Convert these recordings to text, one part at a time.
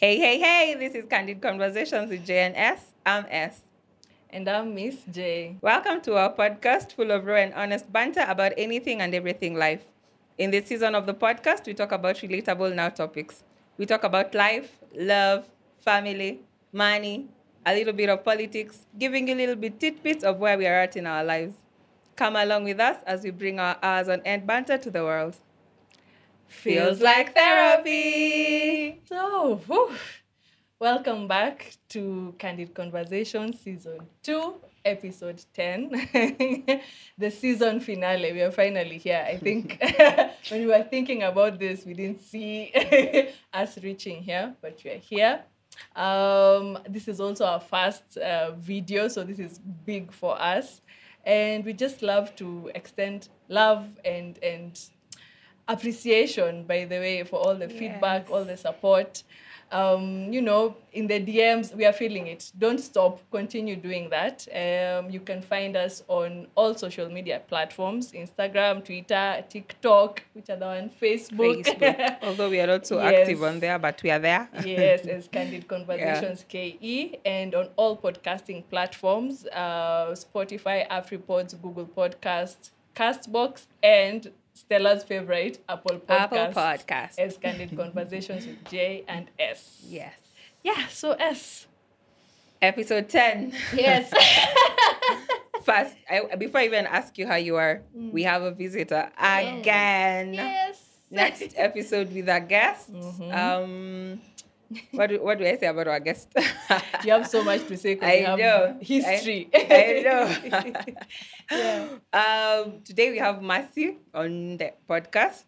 Hey, hey, hey, this is Candid Conversations with J and S. I'm S. And I'm Miss J. Welcome to our podcast full of raw and honest banter about anything and everything life. In this season of the podcast, we talk about relatable now topics. We talk about life, love, family, money, a little bit of politics, giving you a little bit tidbits of where we are at in our lives. Come along with us as we bring our hours on end banter to the world. Feels like therapy. So, whew, welcome back to Candid Conversation Season 2, Episode 10. the season finale. We are finally here. I think when we were thinking about this, we didn't see us reaching here, but we are here. Um, this is also our first uh, video, so this is big for us. And we just love to extend love and and appreciation, by the way, for all the feedback, all the support. Um, you know, in the DMs, we are feeling it. Don't stop. Continue doing that. Um, you can find us on all social media platforms Instagram, Twitter, TikTok, which are the one, Facebook. Facebook. Although we are not so Yes. active on there, but we are there. yes, as Candid Conversations KE, and on all podcasting platforms uh, Spotify, AfriPods, Google Podcasts, Castbox, and Stella's favorite, Apple Podcasts. Apple Podcast. As Candid Conversations with J and S. Yes. Yeah, so S. Episode 10. Yes. First, I, before I even ask you how you are, we have a visitor again. yes. Next episode with a guest. Mhm. Um, what do, what do I say about our guest? You have so much to say because I you know. history. I know. yeah. um, today we have Mercy on the podcast.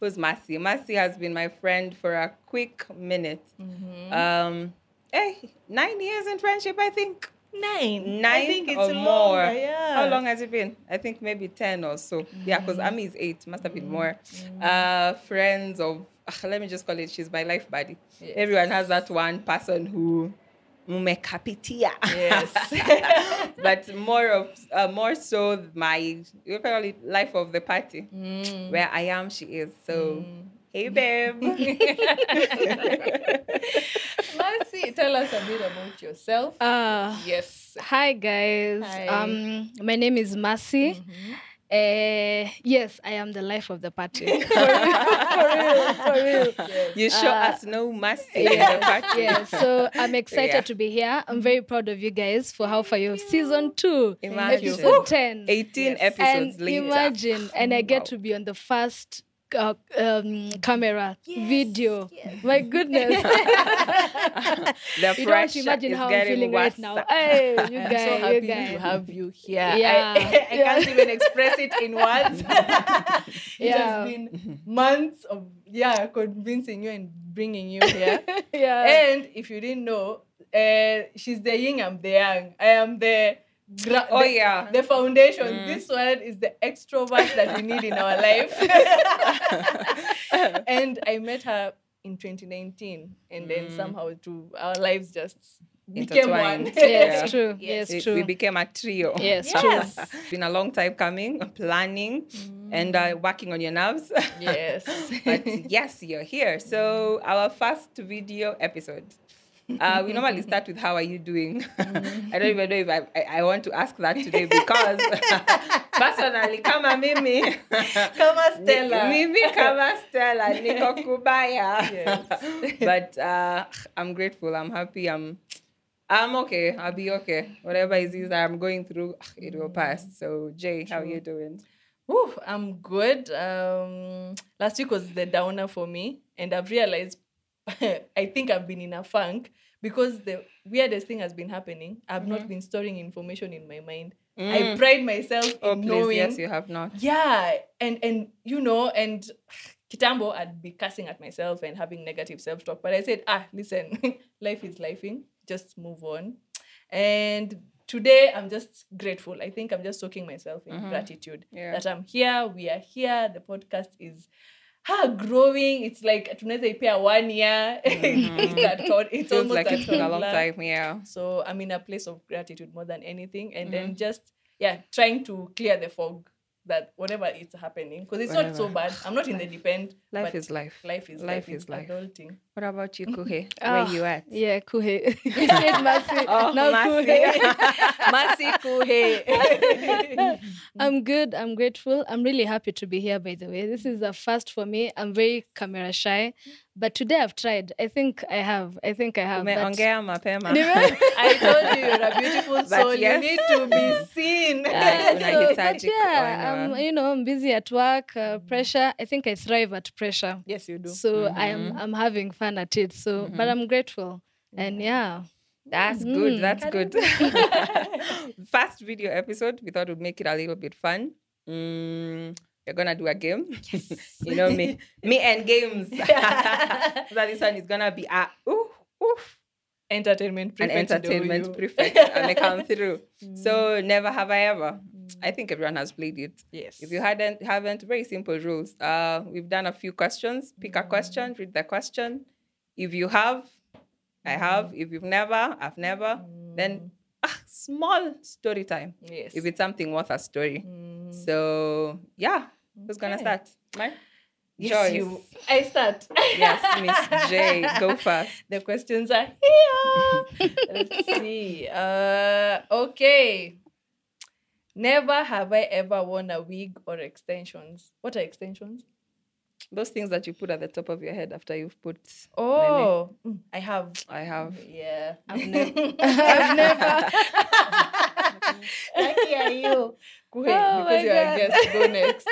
Who's Mercy? Mercy has been my friend for a quick minute. Mm-hmm. Um, hey, nine years in friendship, I think. Nine. Nine I think it's or longer, more. Yeah. How long has it been? I think maybe 10 or so. Yeah, because Ami is eight, must have been more. Uh, friends of, ah, let me just call it, she's my life buddy. Yes. Everyone has that one person who umekapitia. Yes. but more of, uh, more so my, you call it life of the party. Mm. Where I am, she is. So, hey, babe. Mercy, tell us a bit about yourself. Uh, yes. hi guys. Hi. Um, my name is Mercy. Mhm. Uh, yes, I am the life of the party. for real, for real. Yes. you show Uh, us no mercy in the yes, party. yes. So I'm excited Yeah. to be here. I'm very proud of you guys for how far you have season two, Imagine. episode ten. 18 Yes. episodes and later. imagine, and I get Wow. to be on the first uh, um, camera video. My goodness. the you don't pressure imagine how I'm feeling worse. right now. Hey, you I'm guys, so you happy guys. to have you here. Yeah. I, I can't even express it in words. it Yeah. has been months of yeah convincing you and bringing you here. yeah. and if you didn't know, uh, she's the yin, I'm the yang. I am the. Gra- Oh, the, yeah. the foundation. Mm. This one is the extrovert that we need in our life. and I met her in 2019, and then Mm. somehow to our lives just became one. Intertwined. Yes, Yeah. true. Yes. Yes, true. We became a trio. Yes, Yes. true. It's been a long time coming, planning, and uh, working on your nerves. Yes. but yes, you're here. So our first video episode. Uh, we normally start with how are you doing? I don't even know if I, I, I want to ask that today because personally, kama mimi, Kama Stella. mimi kama Stella, niko kubaya. Yes. but uh, I'm grateful. I'm happy. I'm I'm okay. I'll be okay. Whatever it is that I'm going through, it will pass. So Jay, how are you doing? Ooh, I'm good. Um, last week was the downer for me, and I've realized I think I've been in a funk because the weirdest thing has been happening. I've not mm-hmm. been storing information in my mind. I mm. pride myself oh, in Oh, please, knowing. yes, you have not. Yeah, and and you know, and Kitambo, I'd be cussing at myself and having negative self talk. But I said, ah, listen, life is lifing. Just move on. And today, I'm just grateful. I think I'm just soaking myself in mm-hmm. gratitude Yeah. that I'm here. We are here. The podcast is ha, growing. It's like tunaweza ipea one year. it's mm-hmm. at, tod- it's Feels almost like it's been a long time. Yeah. So I'm in a place of gratitude more than anything. And then mm-hmm. just, yeah, trying to clear the fog that whatever is happening, because it's not so bad. I'm not in the deep end. Life but is life. Life is Life life. is It's life. adulting. What about you, Kuhe? Where oh, you at? Yeah, Kuhe. you said Masi. Oh, now Masi. Kuhe. Masi kuhe. I'm good. I'm grateful. I'm really happy to be here, by the way. This is a first for me. I'm very camera shy, but today I've tried. I think I have. I think I have. Umeongea mapema. I told you you're a beautiful soul. yes. You need to be seen. Yeah, So, but yeah. I'm, you know, I'm busy at work, uh, pressure. I think I thrive at pressure. yes, you do. So I'm I'm having fun at it. So, but mm-hmm. I'm grateful. And yeah, That's mm-hmm. good. That's good. First video episode. We thought we'd make it a little bit fun. Mm, we're gonna do a game. you know me, me and games. so this one is gonna be a ooh, oof, Entertainment an entertainment do you? prefect. and I come through. Mm. So never have I ever. Mm. I think everyone has played it. Yes. If you hadn't, haven't, very simple rules. Uh, we've done a few questions. Pick a mm. question, read the question. If you have, I have. If you've never, I've never. Then ah, small story time. yes. If it's something worth a story. Mm. So yeah, who's gonna start? Mine. Yes, Joyce. you. I start. Yes, Miss J, go first. The questions are here. Let's see. Uh, okay. Never have I ever worn a wig or extensions. What are extensions? Those things that you put at the top of your head after you've put. Oh, many. I have. I have. Yeah. I've never. I've never. Lucky are you. Go ahead, Oh because you're God. a guest. Go next.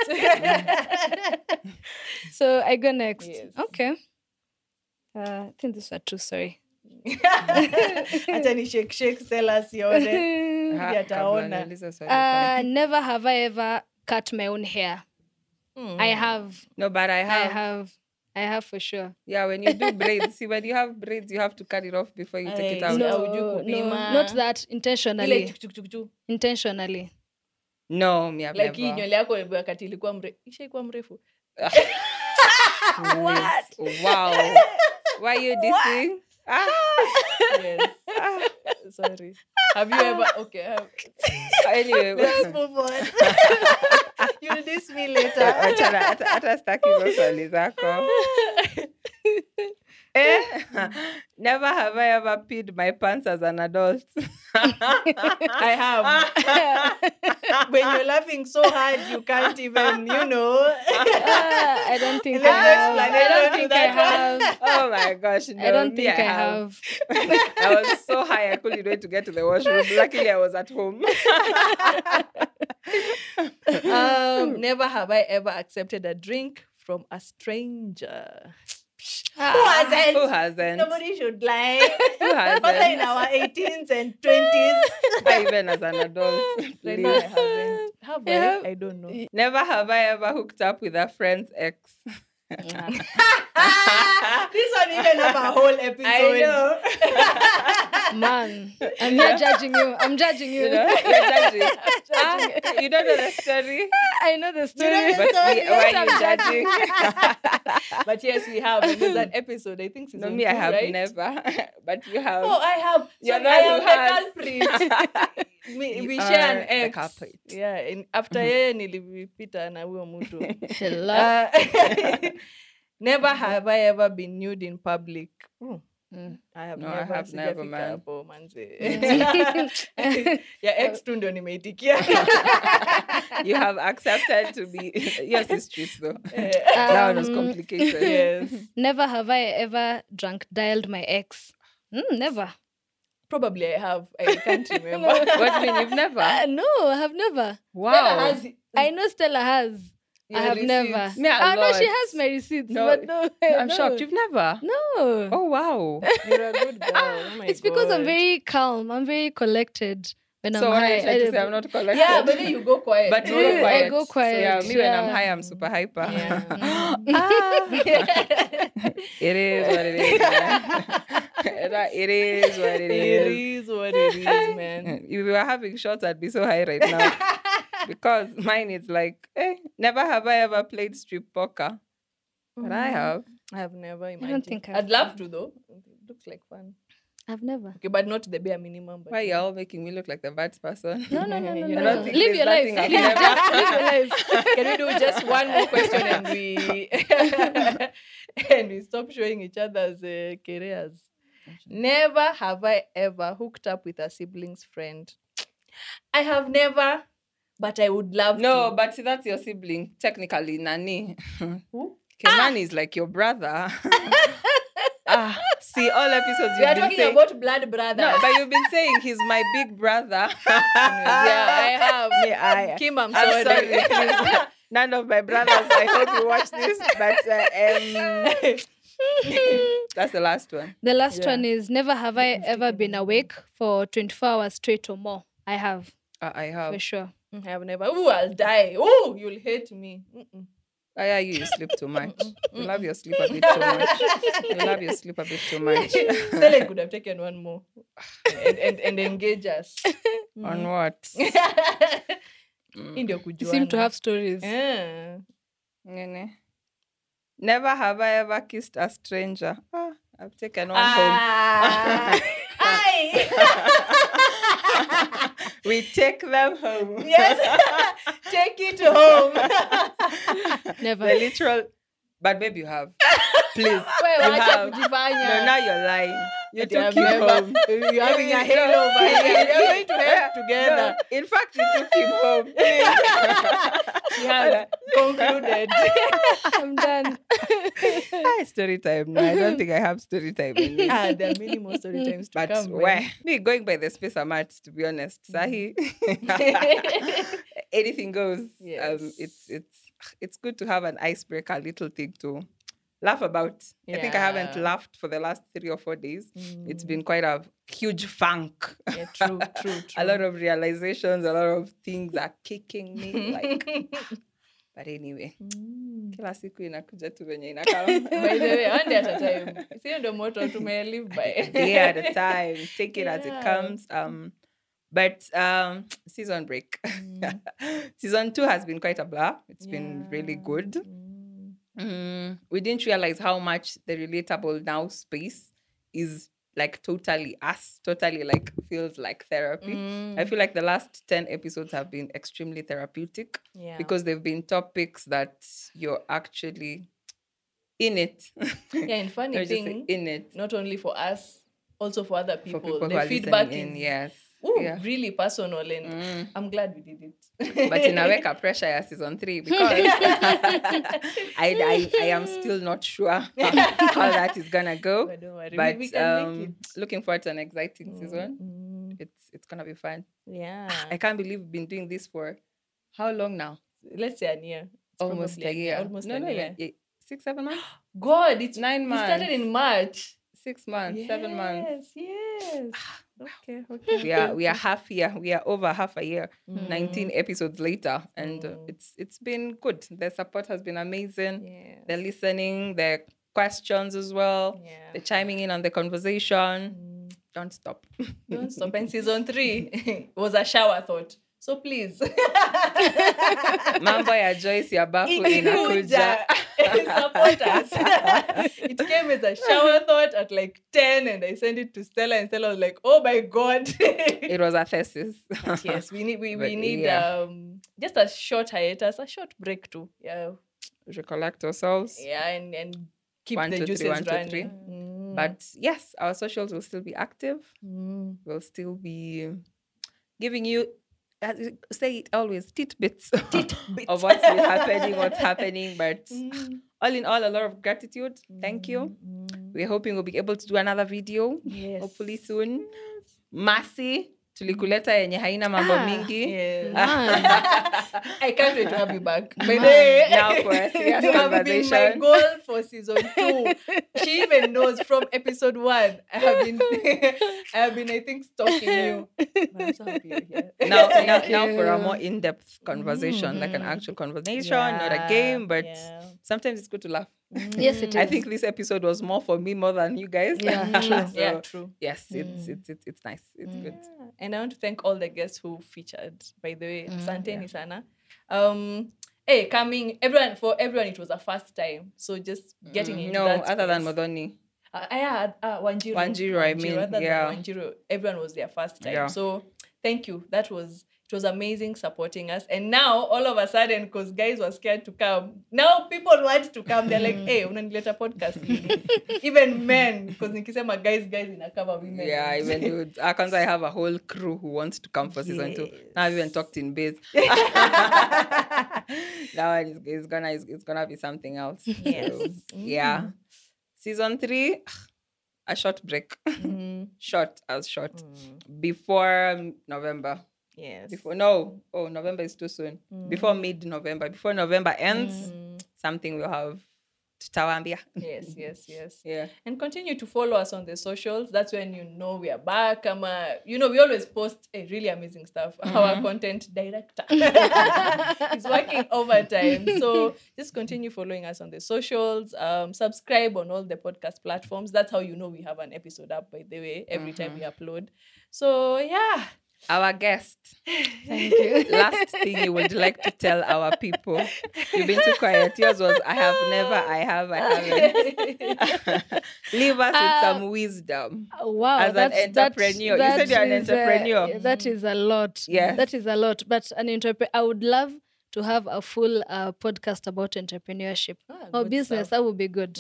So I go next. Yes. Okay. Uh, I think this one too. Sorry. Acha ni shake shake tell us yone. Ha, Yeah, kabla taona. niulize swali Uh, never have I ever cut my own hair. I have. No, but I I have. have. I have for sure. Yeah, when you do braids, see when you have braids, you have to cut it off before you take it out. no. No, No, no, not that intentionally. chuk, chuk, chuk, chuk. Intentionally. me I've like never. nywele yako wakati ilikuwa mre ishaikuwa mrefu What? Wow. Why you dissing? Ah, yes. sorry have you ever okay have, anyway, let's move on you'll diss me later Achana, hata- hata staki hizo swali zako. Eh, never have I ever peed my pants as an adult. i have when you're laughing so hard you can't even you know Ah, I don't think I Let's have. I don't think I have. oh my gosh, no, I don't think I have. I was so high I couldn't wait to get to the washroom. Luckily, I was at home. um, never have i ever accepted a drink from a stranger Ah, who hasn't Who hasn't? nobody should lie Who hasn't? Whether in our 18s and 20s Not even as an adult. Right now, I haven't. Have Yeah. I? I don't know. Never have I ever hooked up with a friend's ex. this one even have a whole episode. Man, I'm here judging you. I'm judging you. You know, you're judging. Judging Ah, you. you don't know the story, I know the story. know the but story. we, why are you judging? but yes, we have. because that episode. I think no, me two, I have right? never. but you have. Oh, I have. You're the I am the has. culprit. we, we share an ex. culprit. Yeah, and after yeye nilipita na huyo mtu. Uh, never have I ever been nude in public. Hmm. Mm. I have No, I have never, man. hapo manze. ya ex tu ndio nimeitikia. you have accepted to be. yes, it's true though. that was Um, complicated. yes. Never have I ever drunk dialed my ex. Mm, never. Probably I have. I can't remember. What do you mean you've never? Uh, no, I have never. Wow. I know Stella has. I Your have never. receipts. Me, a oh no, she has my receipts. No, but no, I'm no. shocked. You've never. No. Oh wow. You're a good girl. Oh my it's because I'm very calm. I'm very collected when so I'm what high. are you trying to I- say? I'm not collected. Yeah, but then you go quiet. but You not go I quiet. So, yeah, quiet, me when I'm high, I'm super hyper. Yeah. Ah. it is what it is. man. it is what it It is. is what it is, man. If we were having shots, I'd be so high right now. Because mine is like, eh, never have I ever played strip poker. But I have. I have never imagined. don't think I've I'd love to though. It looks like fun. I've never. Okay, but not the bare minimum. But Why y'all making me look like the bad person? No, no, no, no, I no. no. Live your life. Please, just live your life. Can we do just one more question and we and we stop showing each other's uh, careers. Never have I ever hooked up with a sibling's friend. I have never, but I would love No, to. but see, that's your sibling. Technically, Nani. Who? Kenan is like your brother. ah, see, all episodes we you've are been talking saying. about blood brother. no, but you've been saying he's my big brother. yeah, I have. Me, I, Kim, I'm, I'm sorry. sorry. None of my brothers. I hope you watch this. But uh, um, that's the last one. The last Yeah. one is never have I ever been awake for 24 hours straight or more. I have, Uh, I have. for sure. I have never. Oh, I'll die. Oh, you'll hate me. Mm-mm. Oh, yeah, you, you sleep too much. You love your sleep a bit too much. You love your sleep a bit too much. Stella could have taken one more and, and, and engage us. On what? mm. You seem to have stories. Yeah. Nene. Never have I ever kissed a stranger. Ah, I've taken one home. Ah. Aye. We take them home. yes. Take it home. Never. the literal. But babe, you have. Please. Wewe You wacha have. kujifanya. No, now you're lying. You took him home. You're having a halo over here. You're going to help together. No, in fact, you took him home. She has concluded. I'm done. Hi, story time. No, I don't think I have story time in me. ah, there are many more story times to But come. man. where me going by the space I'm at, to be honest, Sahi, anything goes. Um, it's it's it's good to have an icebreaker, little thing to laugh about. I think I haven't laughed for the last three or four days. It's been quite a huge funk. Yeah, true, true, true. a lot of realizations, a lot of things are kicking me. Like, but anyway, Mm. kila siku inakuja tu venye inakaa. By the way, one day at a time. Sio ndo motto tume live by. day at a time. Take it as it Yeah. comes. Um, but um, season break. season two has been quite a blur. It's been really Yeah. good. Mm. Mm, we didn't realize how much the relatable now space is like totally us, totally like feels like therapy. I Mm. feel like the last 10 episodes have been extremely therapeutic Yeah. because they've been topics that you're actually in it. yeah, and funny Let me just say thing, in it not only for us, also for other people. for people the feedback in. is Yes. Ooh, yeah. really personal, and Mm. I'm glad we did it. but inaweka pressure ya season three because I, I, I am still not sure how that is gonna go. But don't worry, But we, can um, make it. looking forward to an exciting season. Mm, It's it's gonna be fun. yeah. I can't believe we've been doing this for how long now? Let's say an year. It's Almost a year. Almost no, a no, year. eight, six, seven months. God, it's Nine months we started in March. Six months, seven months. Yes, yes. Okay, okay. We are we are half year. We are over half a year. Mm. 19 episodes later, and uh, Mm. it's it's been good. The support has been amazing. Yes. The listening, the questions as well, Yeah. the chiming in on the conversation. Mm. Don't stop. Don't stop. And season three was a shower thought. So please. Mambo ya Joyce ya bafu inakuja. Support us. it came as a shower thought at like 10 and I sent it to Stella and Stella was like, oh my God. It was a thesis. But yes, we need we, we need yeah. um just a short hiatus, a short break too. Yeah. Recollect ourselves. Yeah, and, and keep One, the two, three, juices two, running. three. Mm. But yes, our socials will still be active. Mm. We'll still be giving you say it always, tidbits of what's happening, what's happening. But Mm. all in all, a lot of gratitude. Thank you. Mm. We're hoping we'll be able to do another video Yes. hopefully soon. Masi, tulikuleta yenye haina mambo Ah, mingi. Man. I can't wait to have you back. By the way, Now for a serious you have been my goal for season two. She even knows from episode one. I have been, I have been, I think, stalking you. But so happy you're here. now, now, now for a more in-depth conversation, like an Mhm. actual conversation, not a game. But yeah. sometimes it's good to laugh. Yes, it I think this episode was more for me more than you guys. Yeah, Mm, true. yeah, true. Yes, it's, Mm. it's it's it's nice. It's good. Yeah. And I want to thank all the guests who featured, by the way. Mm, Asanteni sana. Um, hey, coming, everyone, for everyone, it was a first time. So just getting Mm, into no, that other than space. Modoni. Uh, yeah, uh, Wanjiru. Wanjiru, I mean, other yeah. Wanjiru, everyone was their first time. Yeah. So thank you. That was It was amazing supporting us. And now, all of a sudden, because guys were scared to come, now people want to come. They're like, hey, unanileta podcast. even men, because nikisema guys, guys inakava women. Yeah, even dudes. Uh, cause I have a whole crew who wants to come for season two. Now I've even talked in base. that one is, is gonna is, it's gonna be something else. Yes. So, yeah. Season three, a short break. Mhm. short as short. Before um, November. Yes. Before no, oh November is too soon. Before mid November. Before November ends, something we'll have to tutawambia. yes, yes, yes. Yeah. and continue to follow us on the socials that's when you know we are back um, uh, you know we always post a really amazing stuff our content director is working overtime so just continue following us on the socials um, subscribe on all the podcast platforms that's how you know we have an episode up by the way every time we upload so yeah Our guest. Thank you. Last thing you would like to tell our people. You've been too quiet. Yours was I have never, I have, I haven't. Leave us with some um, wisdom. Wow, As an entrepreneur. You said you're an entrepreneur. that is a lot. Yes. that is a lot. But an entrepreneur, I would love to have a full uh, podcast about entrepreneurship Ah, or business. stuff. That would be good.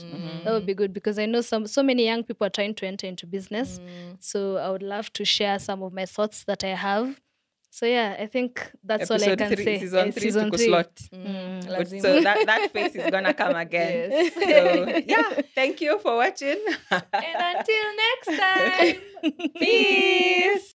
That would be good because I know some so many young people are trying to enter into business. So I would love to share some of my thoughts that I have. So yeah, I think that's all I can three, say. season Uh, three season three. slot. Mm, But so that, that face is gonna come again. Yes. So yeah, thank you for watching. and until next time Peace.